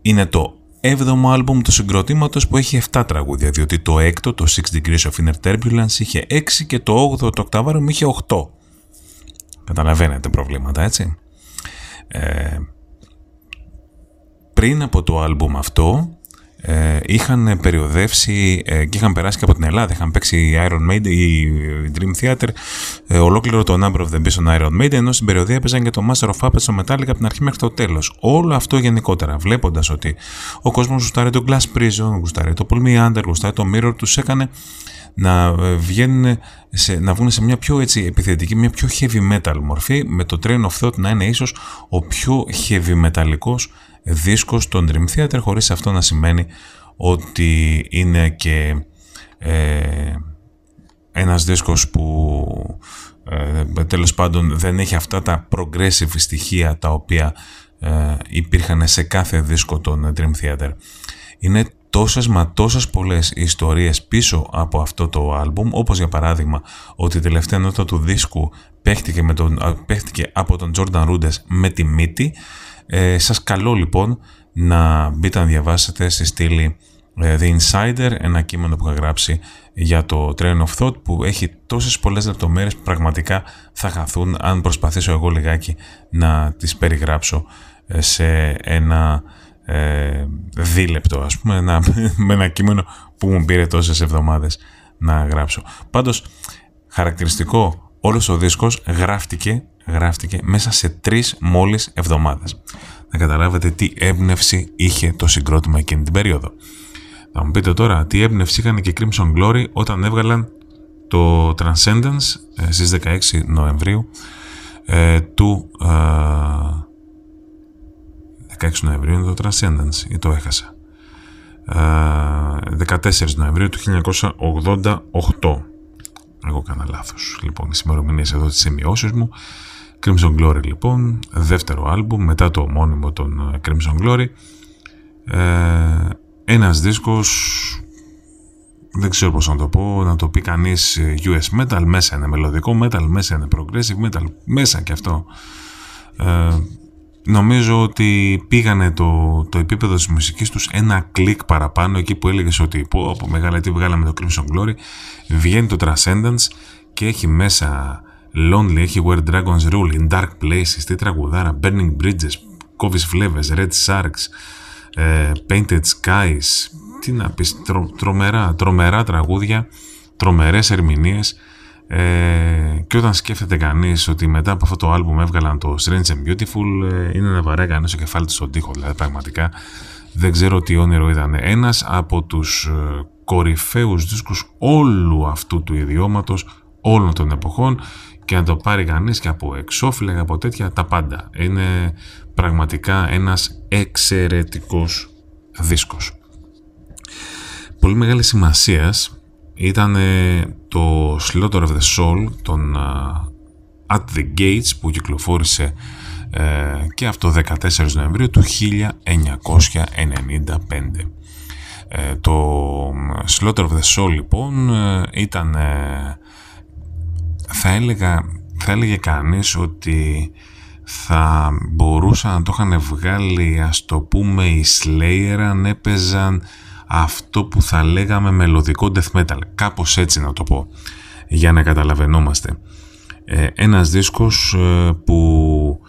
είναι το 7ο άλμπουμ του συγκροτήματος που έχει 7 τραγούδια, διότι το 6ο, το 6 Degrees of Inner Turbulence, είχε 6 και το 8ο, το οκταβάριο μου είχε 8. Καταλαβαίνετε προβλήματα, έτσι. Ε, πριν από το άλμπουμ αυτό, ε, είχαν περιοδεύσει ε, και είχαν περάσει και από την Ελλάδα. Είχαν παίξει η Iron Maiden, η Dream Theater, ε, ολόκληρο το Number of the Beast on Iron Maiden, ενώ στην περιοδία έπαιζαν και το Master of Puppets στο Metallica από την αρχή μέχρι το τέλος. Όλο αυτό γενικότερα, βλέποντας ότι ο κόσμος γουστάρει το Glass Prison, γουστάρει το Paul Meander, γουστάρει το Mirror, τους έκανε να ε, βγαίνουν σε, να βγουν σε μια πιο έτσι, επιθετική, μια πιο heavy metal μορφή, με το Train of Thought να είναι ίσως ο πιο heavy metalικός δίσκος των Dream Theater χωρίς αυτό να σημαίνει ότι είναι και ε, ένας δίσκος που ε, τέλος πάντων δεν έχει αυτά τα progressive στοιχεία τα οποία ε, υπήρχαν σε κάθε δίσκο των Dream Theater. Είναι τόσες μα τόσες πολλές ιστορίες πίσω από αυτό το άλμπουμ όπως για παράδειγμα ότι η τελευταία νότα του δίσκου παίχτηκε, με τον, παίχτηκε από τον Jordan Rudess με τη μύτη ε, σας καλώ λοιπόν να μπείτε να διαβάσετε στη στήλη ε, The Insider, ένα κείμενο που είχα γράψει για το Train of Thought που έχει τόσες πολλές λεπτομέρειες που πραγματικά θα χαθούν αν προσπαθήσω εγώ λιγάκι να τις περιγράψω ε, σε ένα ε, δίλεπτο ας πούμε ένα, με ένα κείμενο που μου πήρε τόσες εβδομάδες να γράψω. Πάντως χαρακτηριστικό όλος ο δίσκος γράφτηκε γράφτηκε μέσα σε τρεις μόλις εβδομάδες. Να καταλάβετε τι έμπνευση είχε το συγκρότημα εκείνη την περίοδο. Θα μου πείτε τώρα τι έμπνευση είχαν και Crimson Glory όταν έβγαλαν το Transcendence ε, στις 16 Νοεμβρίου ε, του ε, 16 Νοεμβρίου είναι το Transcendence ή το έχασα. 14 ε, Νοεμβρίου του 1988 εγώ έκανα λάθος λοιπόν οι ημερομηνίες εδώ τις σημειώσεις μου Crimson Glory λοιπόν, δεύτερο άλμπουμ μετά το ομώνυμο των ε, Crimson Glory. Ε, ένας δίσκος, δεν ξέρω πώς να το πω, να το πει κανείς ε, US Metal, μέσα είναι μελωδικό metal, μέσα είναι progressive metal, μέσα και αυτό. Ε, νομίζω ότι πήγανε το, το επίπεδο της μουσικής τους ένα κλικ παραπάνω εκεί που έλεγες ότι πω, από μεγάλα τι βγάλαμε το Crimson Glory βγαίνει το Transcendence και έχει μέσα Lonely έχει Where Dragons Rule, In Dark Places, τι τραγουδάρα, Burning Bridges, Kovis Flavors, Red Sharks, ε, Painted Skies, τι να πεις, τρομερά, τρομερά τραγούδια, τρομερές ερμηνείες ε, και όταν σκέφτεται κανείς ότι μετά από αυτό το άλμπουμ έβγαλαν το Strange and Beautiful ε, είναι να βαρέα κανείς το κεφάλι του στον τοίχο, δηλαδή πραγματικά δεν ξέρω τι όνειρο ήταν. Ένας από τους ε, κορυφαίους δίσκους όλου αυτού του ιδιώματος όλων των εποχών και να το πάρει κανείς και από εξώφυλλα από τέτοια τα πάντα. Είναι πραγματικά ένας εξαιρετικός δίσκος. Πολύ μεγάλης σημασίας ήταν το Slaughter of the Soul των At The Gates που κυκλοφόρησε ε, και αυτό 14 Νοεμβρίου του 1995. Ε, το Slaughter of the Soul λοιπόν ε, ήταν θα έλεγα θα έλεγε κανείς ότι θα μπορούσαν να το είχαν βγάλει ας το πούμε οι Slayer αν έπαιζαν αυτό που θα λέγαμε μελωδικό death metal. Κάπως έτσι να το πω για να καταλαβαίνόμαστε ε, ένας δίσκος ε, που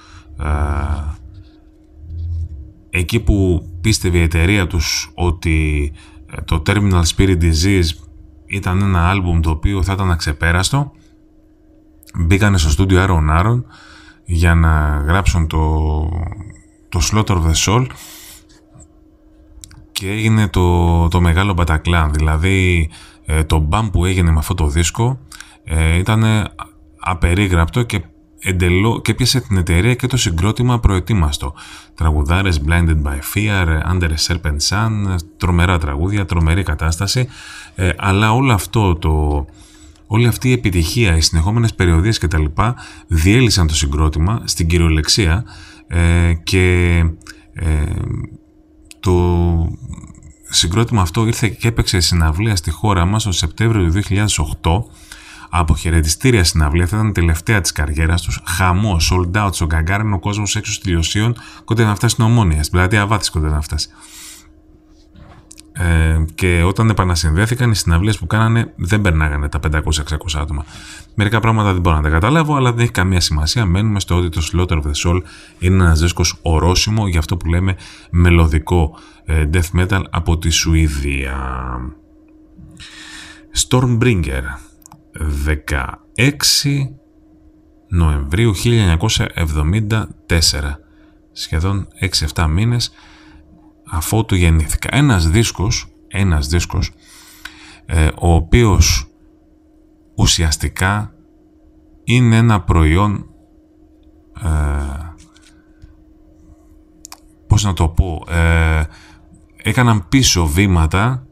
εκεί που πίστευε η εταιρεία τους ότι ε, το Terminal Spirit Disease ήταν ένα άλμπουμ το οποίο θα ήταν αξεπέραστο μπήκανε στο στούντιο Aaron Aaron για να γράψουν το, το Slaughter of the Soul και έγινε το, το μεγάλο μπατακλάν δηλαδή το μπαμ που έγινε με αυτό το δίσκο ε, ήταν απερίγραπτο και εντελώ και πιάσε την εταιρεία και το συγκρότημα προετοίμαστο. Τραγουδάρες Blinded by Fear, Under a Serpent Sun, τρομερά τραγούδια, τρομερή κατάσταση, ε, αλλά όλο αυτό το... Όλη αυτή η επιτυχία, οι συνεχόμενες περιοδίες και τα λοιπά διέλυσαν το συγκρότημα στην κυριολεξία ε, και ε, το συγκρότημα αυτό ήρθε και έπαιξε συναυλία στη χώρα μας το Σεπτέμβριο του 2008 Αποχαιρετιστήρια συναυλία, θα ήταν η τελευταία της καριέρας τους. Χαμός, sold out στον Γκαγκάρινο κόσμος έξω στη Λιωσίων, κοντά να φτάσει στην Ομόνια, στην πλατεία Αβάτης κοντά να φτάσει. Ε, και όταν επανασυνδέθηκαν, οι συναυλίες που κάνανε δεν περνάγανε τα 500-600 άτομα. Μερικά πράγματα δεν μπορώ να τα καταλάβω, αλλά δεν έχει καμία σημασία. Μένουμε στο ότι το Slaughter of the Soul είναι ένας δίσκος ορόσημο για αυτό που λέμε μελωδικό ε, death metal από τη Σουηδία. Stormbringer 16 Νοεμβρίου 1974 σχεδόν 6-7 μήνες αφού του γεννήθηκα ένας δίσκος ένας δίσκος ε, ο οποίος ουσιαστικά είναι ένα προϊόν ε, πώς να το πω ε, έκαναν πίσω βήματα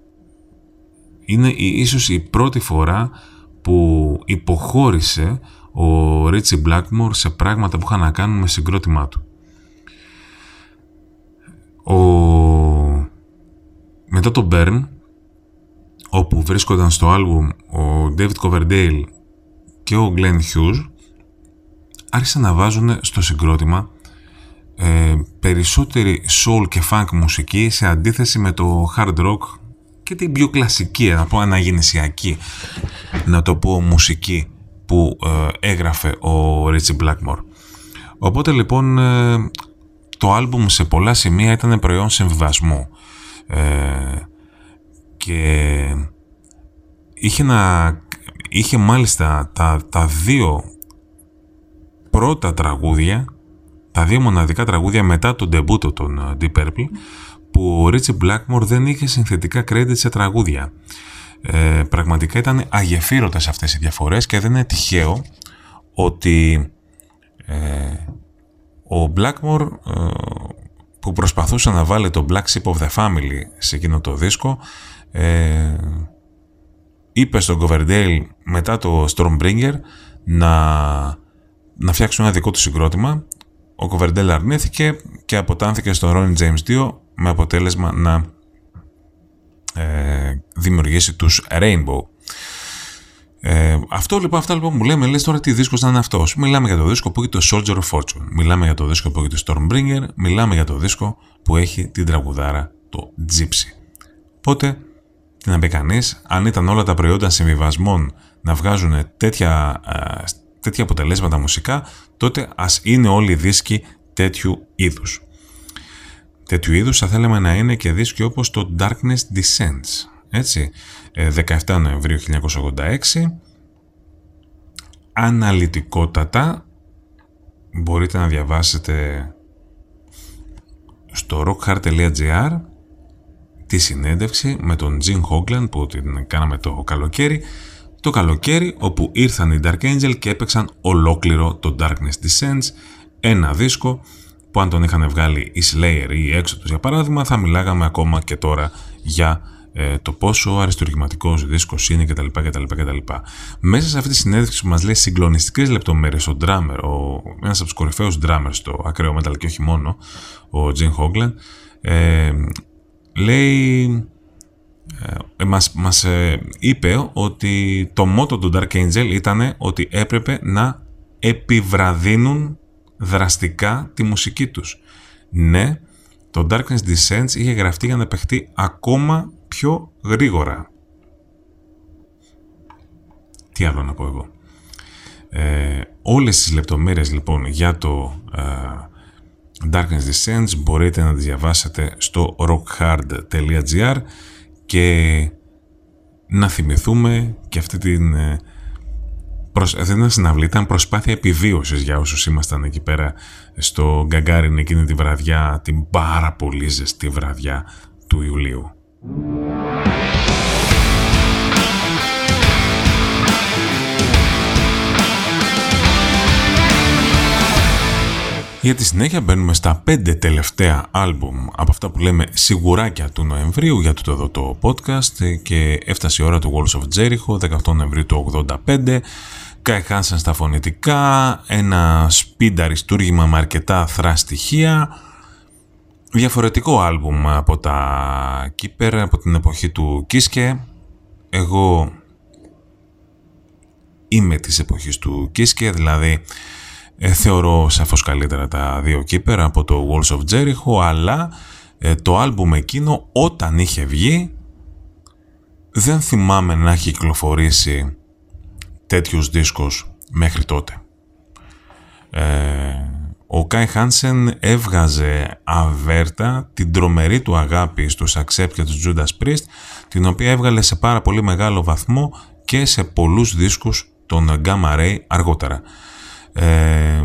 είναι ίσως η πρώτη φορά που υποχώρησε ο Ρίτσι Μπλάκμορ σε πράγματα που είχαν να κάνουν με συγκρότημά του. Ο... Μετά το Burn, όπου βρίσκονταν στο άλμπουμ ο David Coverdale και ο Glenn Hughes, άρχισαν να βάζουν στο συγκρότημα ε, περισσότερη soul και funk μουσική σε αντίθεση με το hard rock και την πιο κλασική, να πω αναγεννησιακή, να το πω μουσική που ε, έγραφε ο Ρίτσι Blackmore. Οπότε λοιπόν ε, το άλμπουμ σε πολλά σημεία ήταν προϊόν συμβιβασμού ε, και είχε, να, είχε μάλιστα τα, τα δύο πρώτα τραγούδια τα δύο μοναδικά τραγούδια μετά τον ντεμπούτο των Deep Purple που ο Ρίτσι Blackmore δεν είχε συνθετικά credit σε τραγούδια. Ε, πραγματικά ήταν αγεφύρωτες αυτές οι διαφορές και δεν είναι τυχαίο ότι ε, ο Blackmore ε, που προσπαθούσε να βάλει το Black Sheep of the Family σε εκείνο το δίσκο ε, είπε στον Coverdale μετά το Stormbringer να, να φτιάξουν ένα δικό του συγκρότημα ο Coverdale αρνήθηκε και αποτάνθηκε στον Ronnie James 2 με αποτέλεσμα να ε, δημιουργήσει τους Rainbow. Ε, αυτό λοιπόν, αυτά λοιπόν που λέμε, λες τώρα τι δίσκος να είναι αυτός. Μιλάμε για το δίσκο που έχει το Soldier of Fortune. Μιλάμε για το δίσκο που έχει το Stormbringer. Μιλάμε για το δίσκο που έχει την τραγουδάρα το Gypsy. Οπότε, τι να πει κανείς, αν ήταν όλα τα προϊόντα συμβιβασμών να βγάζουν τέτοια, τέτοια αποτελέσματα μουσικά, τότε ας είναι όλοι οι δίσκοι τέτοιου είδους. Τέτοιου είδους θα θέλαμε να είναι και δίσκοι όπως το Darkness Descends. Έτσι, 17 ε, Νοεμβρίου 1986. Αναλυτικότατα μπορείτε να διαβάσετε στο rockheart.gr τη συνέντευξη με τον Jim Hogland που την κάναμε το καλοκαίρι το καλοκαίρι όπου ήρθαν οι Dark Angel και έπαιξαν ολόκληρο το Darkness Descends ένα δίσκο που αν τον είχαν βγάλει οι Slayer ή έξω τους για παράδειγμα θα μιλάγαμε ακόμα και τώρα για ε, το πόσο αριστουργηματικός δίσκος είναι κτλ, κτλ, κτλ. Μέσα σε αυτή τη συνέντευξη που μας λέει συγκλονιστικές λεπτομέρειες ο drummer, ο, ένας από τους κορυφαίους drummers στο ακραίο metal και όχι μόνο, ο Jim Hoglan, ε, λέει ε, μας, μας ε, είπε ότι το μότο του Dark Angel ήταν ότι έπρεπε να επιβραδύνουν δραστικά τη μουσική τους. Ναι, το Darkness Descends είχε γραφτεί για να παιχτεί ακόμα πιο γρήγορα. Τι άλλο να πω εγώ. Ε, όλες τις λεπτομέρειες λοιπόν για το ε, Darkness Descends μπορείτε να τις διαβάσετε στο rockhard.gr και να θυμηθούμε και αυτή την ε, προσ... αυτή την συναυλή ήταν προσπάθεια επιβίωσης για όσους ήμασταν εκεί πέρα στο Γκαγκάριν εκείνη τη βραδιά, την πάρα πολύ ζεστή βραδιά του Ιουλίου. Για τη συνέχεια μπαίνουμε στα πέντε τελευταία άλμπουμ από αυτά που λέμε σιγουράκια του Νοεμβρίου. Για το εδώ το podcast και έφτασε η ώρα του Walls of Jericho 18 Νοεμβρίου του 85 Kai Hansen στα φωνητικά, ένα speed αριστούργημα με αρκετά θρά στοιχεία διαφορετικό άλμπουμ από τα Keeper από την εποχή του Kiske εγώ είμαι της εποχής του Kiske δηλαδή ε, θεωρώ σαφώς καλύτερα τα δύο Keeper από το Walls of Jericho αλλά ε, το άλμπουμ εκείνο όταν είχε βγει δεν θυμάμαι να έχει κυκλοφορήσει τέτοιους δίσκους μέχρι τότε. Ε, ο Κάι Χάνσεν έβγαζε αβέρτα την τρομερή του αγάπη στους Accept και τους Judas Priest την οποία έβγαλε σε πάρα πολύ μεγάλο βαθμό και σε πολλούς δίσκους των Gamma Ray αργότερα. Ε,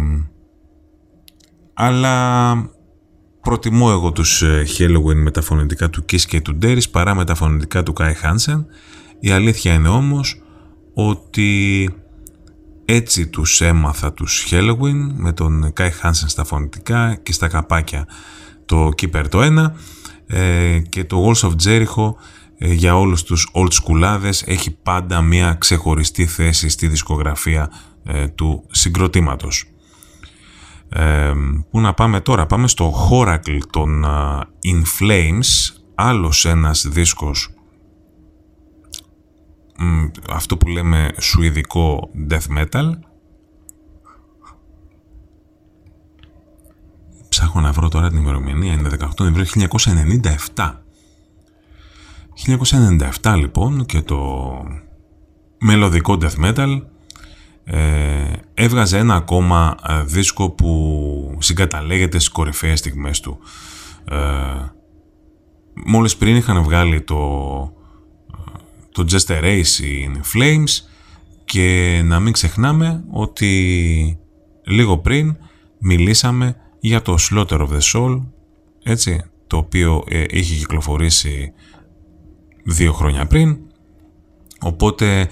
αλλά προτιμώ εγώ τους ε, Halloween με τα φωνητικά του Kiss και του Darius παρά με τα φωνητικά του Kai Hansen. Η αλήθεια είναι όμως ότι έτσι τους έμαθα τους Halloween με τον Kai Hansen στα φωνητικά και στα καπάκια το Keeper το 1 ε, και το Walls of Jericho ε, για όλους τους old schoolάδες έχει πάντα μια ξεχωριστή θέση στη δισκογραφία ε, του συγκροτήματος. Ε, πού να πάμε τώρα, πάμε στο Horacle των In Flames, άλλος ένας δίσκος αυτό που λέμε σουηδικό death metal ψάχνω να βρω τώρα την ημερομηνία είναι 18 Νοεμβρίου 1997 1997 λοιπόν και το μελωδικό death metal ε, έβγαζε ένα ακόμα ε, δίσκο που συγκαταλέγεται στις κορυφαίες στιγμές του. Ε, μόλις πριν είχαν βγάλει το το Just a Race in Flames και να μην ξεχνάμε ότι λίγο πριν μιλήσαμε για το Slaughter of the Soul έτσι, το οποίο ε, είχε κυκλοφορήσει δύο χρόνια πριν. Οπότε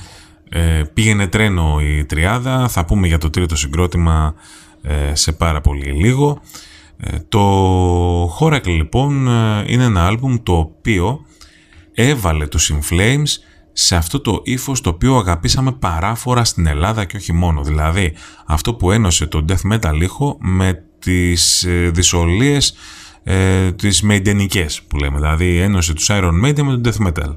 ε, πήγαινε τρένο η τριάδα. Θα πούμε για το τρίτο συγκρότημα ε, σε πάρα πολύ λίγο. Ε, το Horacle λοιπόν είναι ένα άλμπουμ το οποίο έβαλε τους In Flames σε αυτό το ύφος το οποίο αγαπήσαμε παράφορα στην Ελλάδα και όχι μόνο. Δηλαδή αυτό που ένωσε το death metal ήχο με τις ε, δυσολίες ε, τις που λέμε. Δηλαδή ένωσε τους Iron Maiden με το death metal.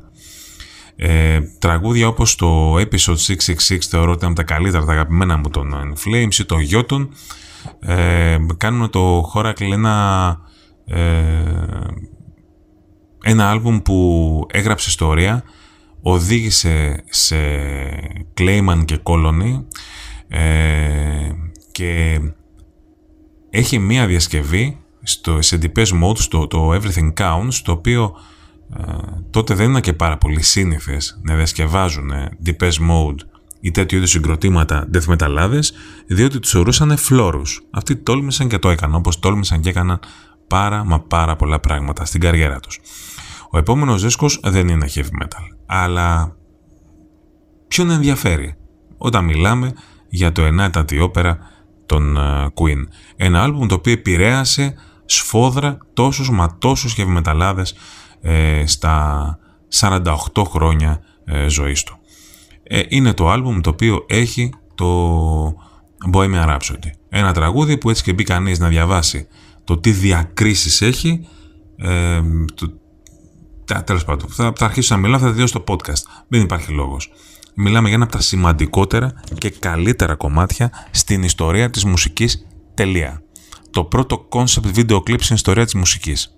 Ε, τραγούδια όπως το episode 666 θεωρώ ότι είναι από τα καλύτερα, τα αγαπημένα μου των Flames ή το Yoton ε, κάνουν το Horacle ένα ε, ένα άλμπουμ που έγραψε ιστορία οδήγησε σε Clayman και Colony ε, και έχει μία διασκευή στο, σε Mode, στο το Everything Counts, το οποίο ε, τότε δεν είναι και πάρα πολύ σύνηθες να διασκευάζουν Deepest Mode ή τέτοιου είδους συγκροτήματα death μεταλλάδες, διότι τους ορούσαν φλόρους. Αυτοί τόλμησαν και το έκαναν, όπως τόλμησαν και έκαναν πάρα μα πάρα πολλά πράγματα στην καριέρα τους. Ο επόμενος δίσκος δεν είναι heavy metal αλλά ποιον ενδιαφέρει όταν μιλάμε για το ενάτατη όπερα των uh, Queen. Ένα άλμπουμ το οποίο επηρέασε σφόδρα τόσους μα τόσους γευμεταλλάδες ε, στα 48 χρόνια ε, ζωής του. Ε, είναι το άλμπουμ το οποίο έχει το Bohemian Rhapsody. Ένα τραγούδι που έτσι και μπει κανείς να διαβάσει το τι διακρίσεις έχει ε, το, τέλος πάντων, θα, θα αρχίσω να μιλάω, θα δει στο podcast. Δεν υπάρχει λόγος. Μιλάμε για ένα από τα σημαντικότερα και καλύτερα κομμάτια στην ιστορία της μουσικής τελεία. Το πρώτο concept video clip στην ιστορία της μουσικής.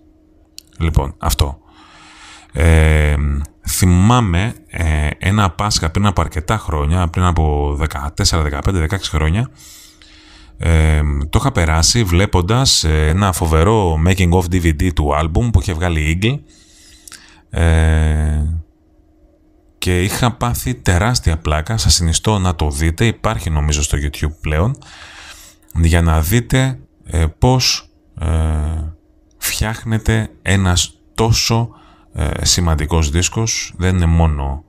Λοιπόν, αυτό. Ε, θυμάμαι ε, ένα Πάσχα πριν από αρκετά χρόνια, πριν από 14, 15, 16 χρόνια, ε, το είχα περάσει βλέποντας ε, ένα φοβερό making of DVD του album που είχε βγάλει Eagle ε, και είχα πάθει τεράστια πλάκα, σας συνιστώ να το δείτε, υπάρχει νομίζω στο YouTube πλέον για να δείτε ε, πώς ε, φτιάχνεται ένας τόσο ε, σημαντικός δίσκος. Δεν είναι μόνο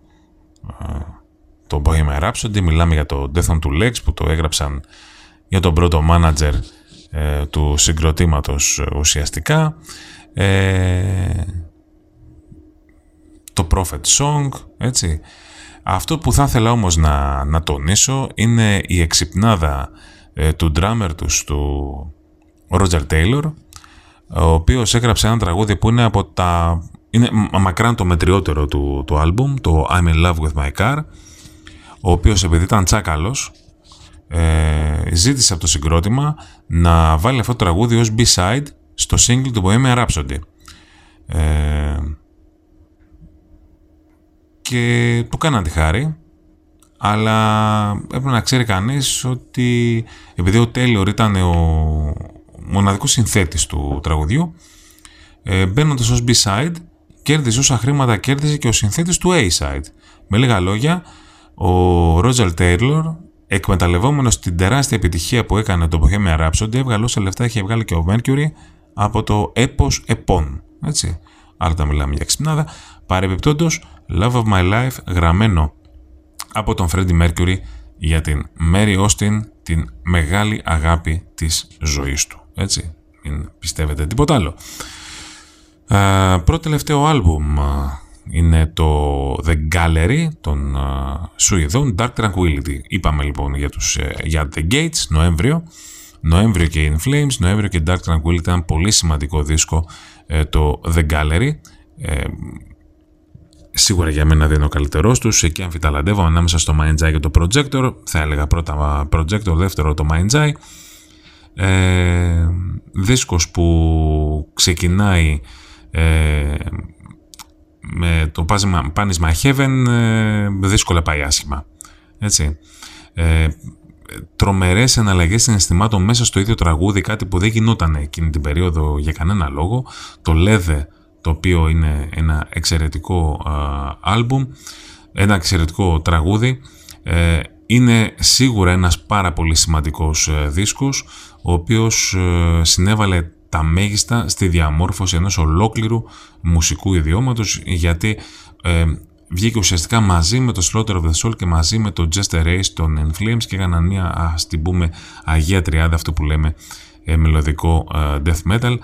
ε, το Bohemian Rhapsody, μιλάμε για το Death on Two Legs που το έγραψαν για τον πρώτο μάνατζερ ε, του συγκροτήματος ουσιαστικά. Το Prophet Song, έτσι. Αυτό που θα ήθελα όμως να, να τονίσω είναι η εξυπνάδα του drummer τους, του Roger Taylor, ο οποίος έγραψε ένα τραγούδι που είναι από τα... είναι μακράν το μετριότερο του, του άλμπουμ, το I'm in love with my car, ο οποίος επειδή ήταν τσάκαλος, ε, ζήτησε από το συγκρότημα να βάλει αυτό το τραγούδι ως B-side στο single του Bohemian Rhapsody. Ε, και του κάναν τη χάρη, αλλά έπρεπε να ξέρει κανείς ότι επειδή ο Taylor ήταν ο, μοναδικός συνθέτης του τραγουδιού, ε, μπαίνοντας ως B-side, κέρδιζε όσα χρήματα κέρδιζε και ο συνθέτης του A-side. Με λίγα λόγια, ο Roger Taylor, εκμεταλλευόμενος την τεράστια επιτυχία που έκανε το Bohemian Rhapsody, έβγαλε όσα λεφτά είχε βγάλει και ο Mercury από το έπος επών. Έτσι. Άρα τα μιλάμε για ξυπνάδα. Παρεμπιπτόντως, Love of My Life γραμμένο από τον Freddie Mercury για την Mary Austin, την μεγάλη αγάπη της ζωής του. Έτσι, μην πιστεύετε τίποτα άλλο. Uh, πρώτο τελευταίο άλμπουμ είναι το The Gallery των uh, Σουηδών, Dark Tranquility. Είπαμε λοιπόν για, τους, ε, για The Gates, Νοέμβριο. Νοέμβριο και In Flames, Νοέμβριο και Dark Tranquility ήταν πολύ σημαντικό δίσκο ε, το The Gallery. Ε, σίγουρα για μένα δεν είναι ο καλύτερός τους. Εκεί αμφιταλαντεύω ανάμεσα στο Mindjai και το Projector. Θα έλεγα πρώτα Projector, δεύτερο το Mindjai. Ε, δίσκος που ξεκινάει ε, με το πάνισμα Heaven ε, δύσκολα πάει άσχημα. Έτσι. Ε, τρομερές εναλλαγές συναισθημάτων μέσα στο ίδιο τραγούδι, κάτι που δεν γινόταν εκείνη την περίοδο για κανένα λόγο. Το Λέδε, το οποίο είναι ένα εξαιρετικό άλμπουμ, ένα εξαιρετικό τραγούδι. Ε, είναι σίγουρα ένας πάρα πολύ σημαντικός ε, δίσκος, ο οποίος ε, συνέβαλε τα μέγιστα στη διαμόρφωση ενός ολόκληρου μουσικού ιδιώματος, γιατί ε, βγήκε ουσιαστικά μαζί με το Slaughter of the Soul και μαζί με το Just a Race των Inflames και έκαναν μια, ας την πούμε, αγία τριάδα, αυτό που λέμε, ε, μελωδικό death metal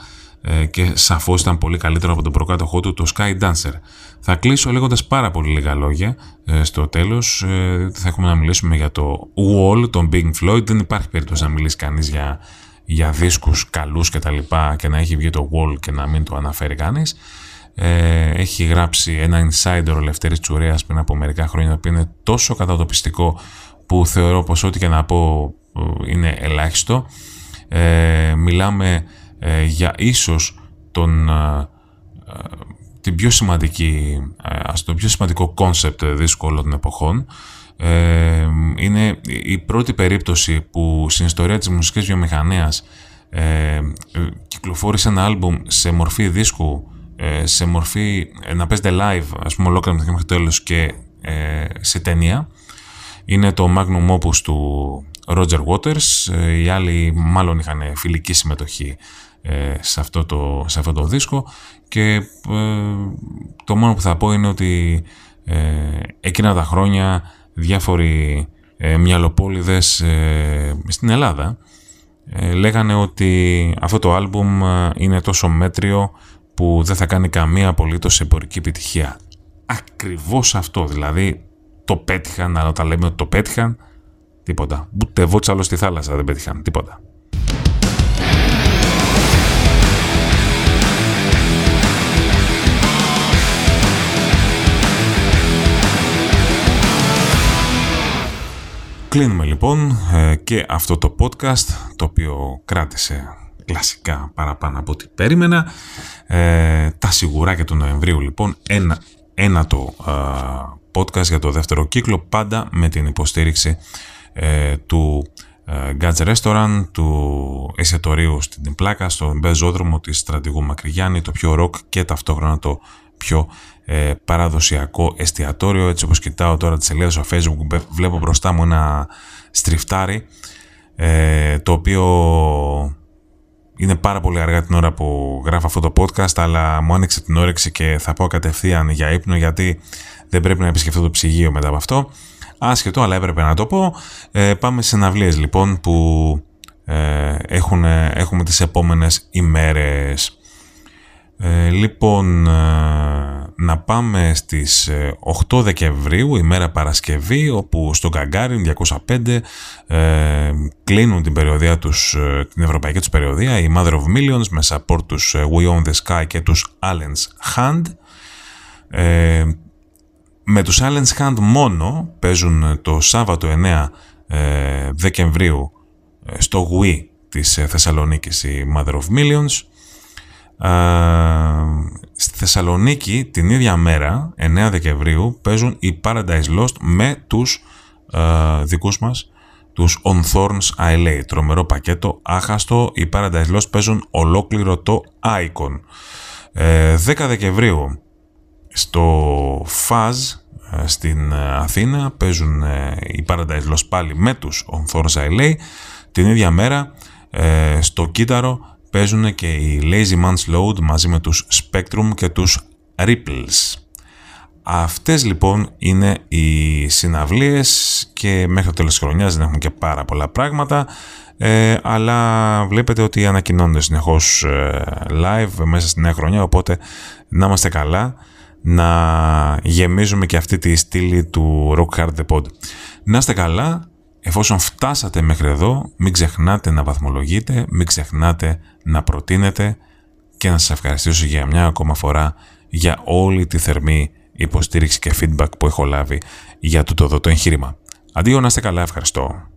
και σαφώς ήταν πολύ καλύτερο από τον προκάτοχό του το Sky Dancer. Θα κλείσω λέγοντας πάρα πολύ λίγα λόγια ε, στο τέλος. Ε, θα έχουμε να μιλήσουμε για το Wall, τον Big Floyd. Δεν υπάρχει περίπτωση να μιλήσει κανείς για, για δίσκους καλούς και τα λοιπά και να έχει βγει το Wall και να μην το αναφέρει κανείς. Ε, έχει γράψει ένα insider ο Λευτέρης Τσουρέας πριν από μερικά χρόνια που είναι τόσο κατατοπιστικό που θεωρώ πως ό,τι και να πω ε, είναι ελάχιστο. Ε, μιλάμε ε, για ίσως τον την πιο σημαντική, ε, ας το πιο σημαντικό concept δίσκου όλων των εποχών. Ε, είναι η πρώτη περίπτωση που στην ιστορία της μουσικής βιομηχανίας ε, κυκλοφόρησε ένα άλμπουμ σε μορφή δίσκου, ε, σε μορφή να παίζεται live, ας πούμε ολόκληρο μέχρι τέλος και σε ταινία. Είναι το Magnum Opus του Roger Waters, οι άλλοι μάλλον είχαν φιλική συμμετοχή ε, σε, αυτό το, σε αυτό το δίσκο και ε, το μόνο που θα πω είναι ότι ε, εκείνα τα χρόνια διάφοροι ε, μυαλοπόλιδες ε, στην Ελλάδα λέγανε ότι αυτό το άλμπουμ είναι τόσο μέτριο που δεν θα κάνει καμία απολύτως εμπορική επιτυχία. ακριβώς αυτό. Δηλαδή το πέτυχαν, αλλά όταν λέμε ότι το πέτυχαν, τίποτα. Ούτε βότσαλο στη θάλασσα δεν πέτυχαν, τίποτα. Κλείνουμε λοιπόν ε, και αυτό το podcast το οποίο κράτησε κλασικά παραπάνω από ό,τι περίμενα. Ε, τα σιγουράκια του Νοεμβρίου λοιπόν ένα, ένα το ε, podcast για το δεύτερο κύκλο πάντα με την υποστήριξη ε, του Gadget Restaurant, του εστιατορίου στην πλάκα, στον πεζόδρομο της Στρατηγού Μακρυγιάννη, το πιο ροκ και ταυτόχρονα το πιο ε, παραδοσιακό εστιατόριο. Έτσι όπως κοιτάω τώρα τις σελίδες στο facebook βλέπω μπροστά μου ένα στριφτάρι ε, το οποίο είναι πάρα πολύ αργά την ώρα που γράφω αυτό το podcast αλλά μου άνοιξε την όρεξη και θα πω κατευθείαν για ύπνο γιατί δεν πρέπει να επισκεφτώ το ψυγείο μετά από αυτό. Άσχετο, αλλά έπρεπε να το πω. Ε, πάμε σε συναυλίες λοιπόν που ε, έχουν, έχουμε τις επόμενες ημέρες. Ε, λοιπόν, ε, να πάμε στις 8 ε, Δεκεμβρίου, ημέρα Παρασκευή, όπου στο Γκαγκάριν 205 ε, κλείνουν την περιοδία τους, την ευρωπαϊκή τους περιοδία, η Mother of Millions με support τους We Own the Sky και τους Allen's Hand. Ε, με τους Allen's Hand μόνο παίζουν το Σάββατο 9 Δεκεμβρίου στο WE της Θεσσαλονίκης η Mother of Millions στη Θεσσαλονίκη την ίδια μέρα, 9 Δεκεμβρίου, παίζουν οι Paradise Lost με τους α, δικούς μας, τους On Thorns ILA. Τρομερό πακέτο, άχαστο, οι Paradise Lost παίζουν ολόκληρο το Icon. 10 ε, Δεκεμβρίου στο Faz ε, στην ε, Αθήνα παίζουν οι Paradise Lost πάλι με τους On Thorns ILA. Την ίδια μέρα στο Κύτταρο παίζουν και οι Lazy Man's Load μαζί με τους Spectrum και τους Ripples. Αυτές λοιπόν είναι οι συναυλίες και μέχρι το τέλος της χρονιάς δεν έχουμε και πάρα πολλά πράγματα ε, αλλά βλέπετε ότι ανακοινώνονται συνεχώς ε, live μέσα στη νέα χρονιά οπότε να είμαστε καλά να γεμίζουμε και αυτή τη στήλη του Rock Hard The Pod. Να είστε καλά, Εφόσον φτάσατε μέχρι εδώ, μην ξεχνάτε να βαθμολογείτε, μην ξεχνάτε να προτείνετε και να σας ευχαριστήσω για μια ακόμα φορά για όλη τη θερμή υποστήριξη και feedback που έχω λάβει για τούτο εδώ το εγχείρημα. Αντίο να είστε καλά, ευχαριστώ.